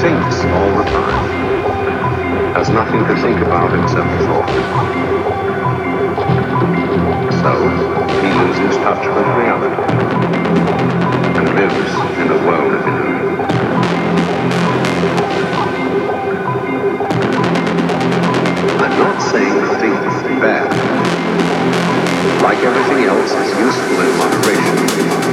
thinks all the time has nothing to think about except thought. So he loses touch with reality and lives in a world of illusion. I'm not saying think bad. Like everything else, it's useful in moderation.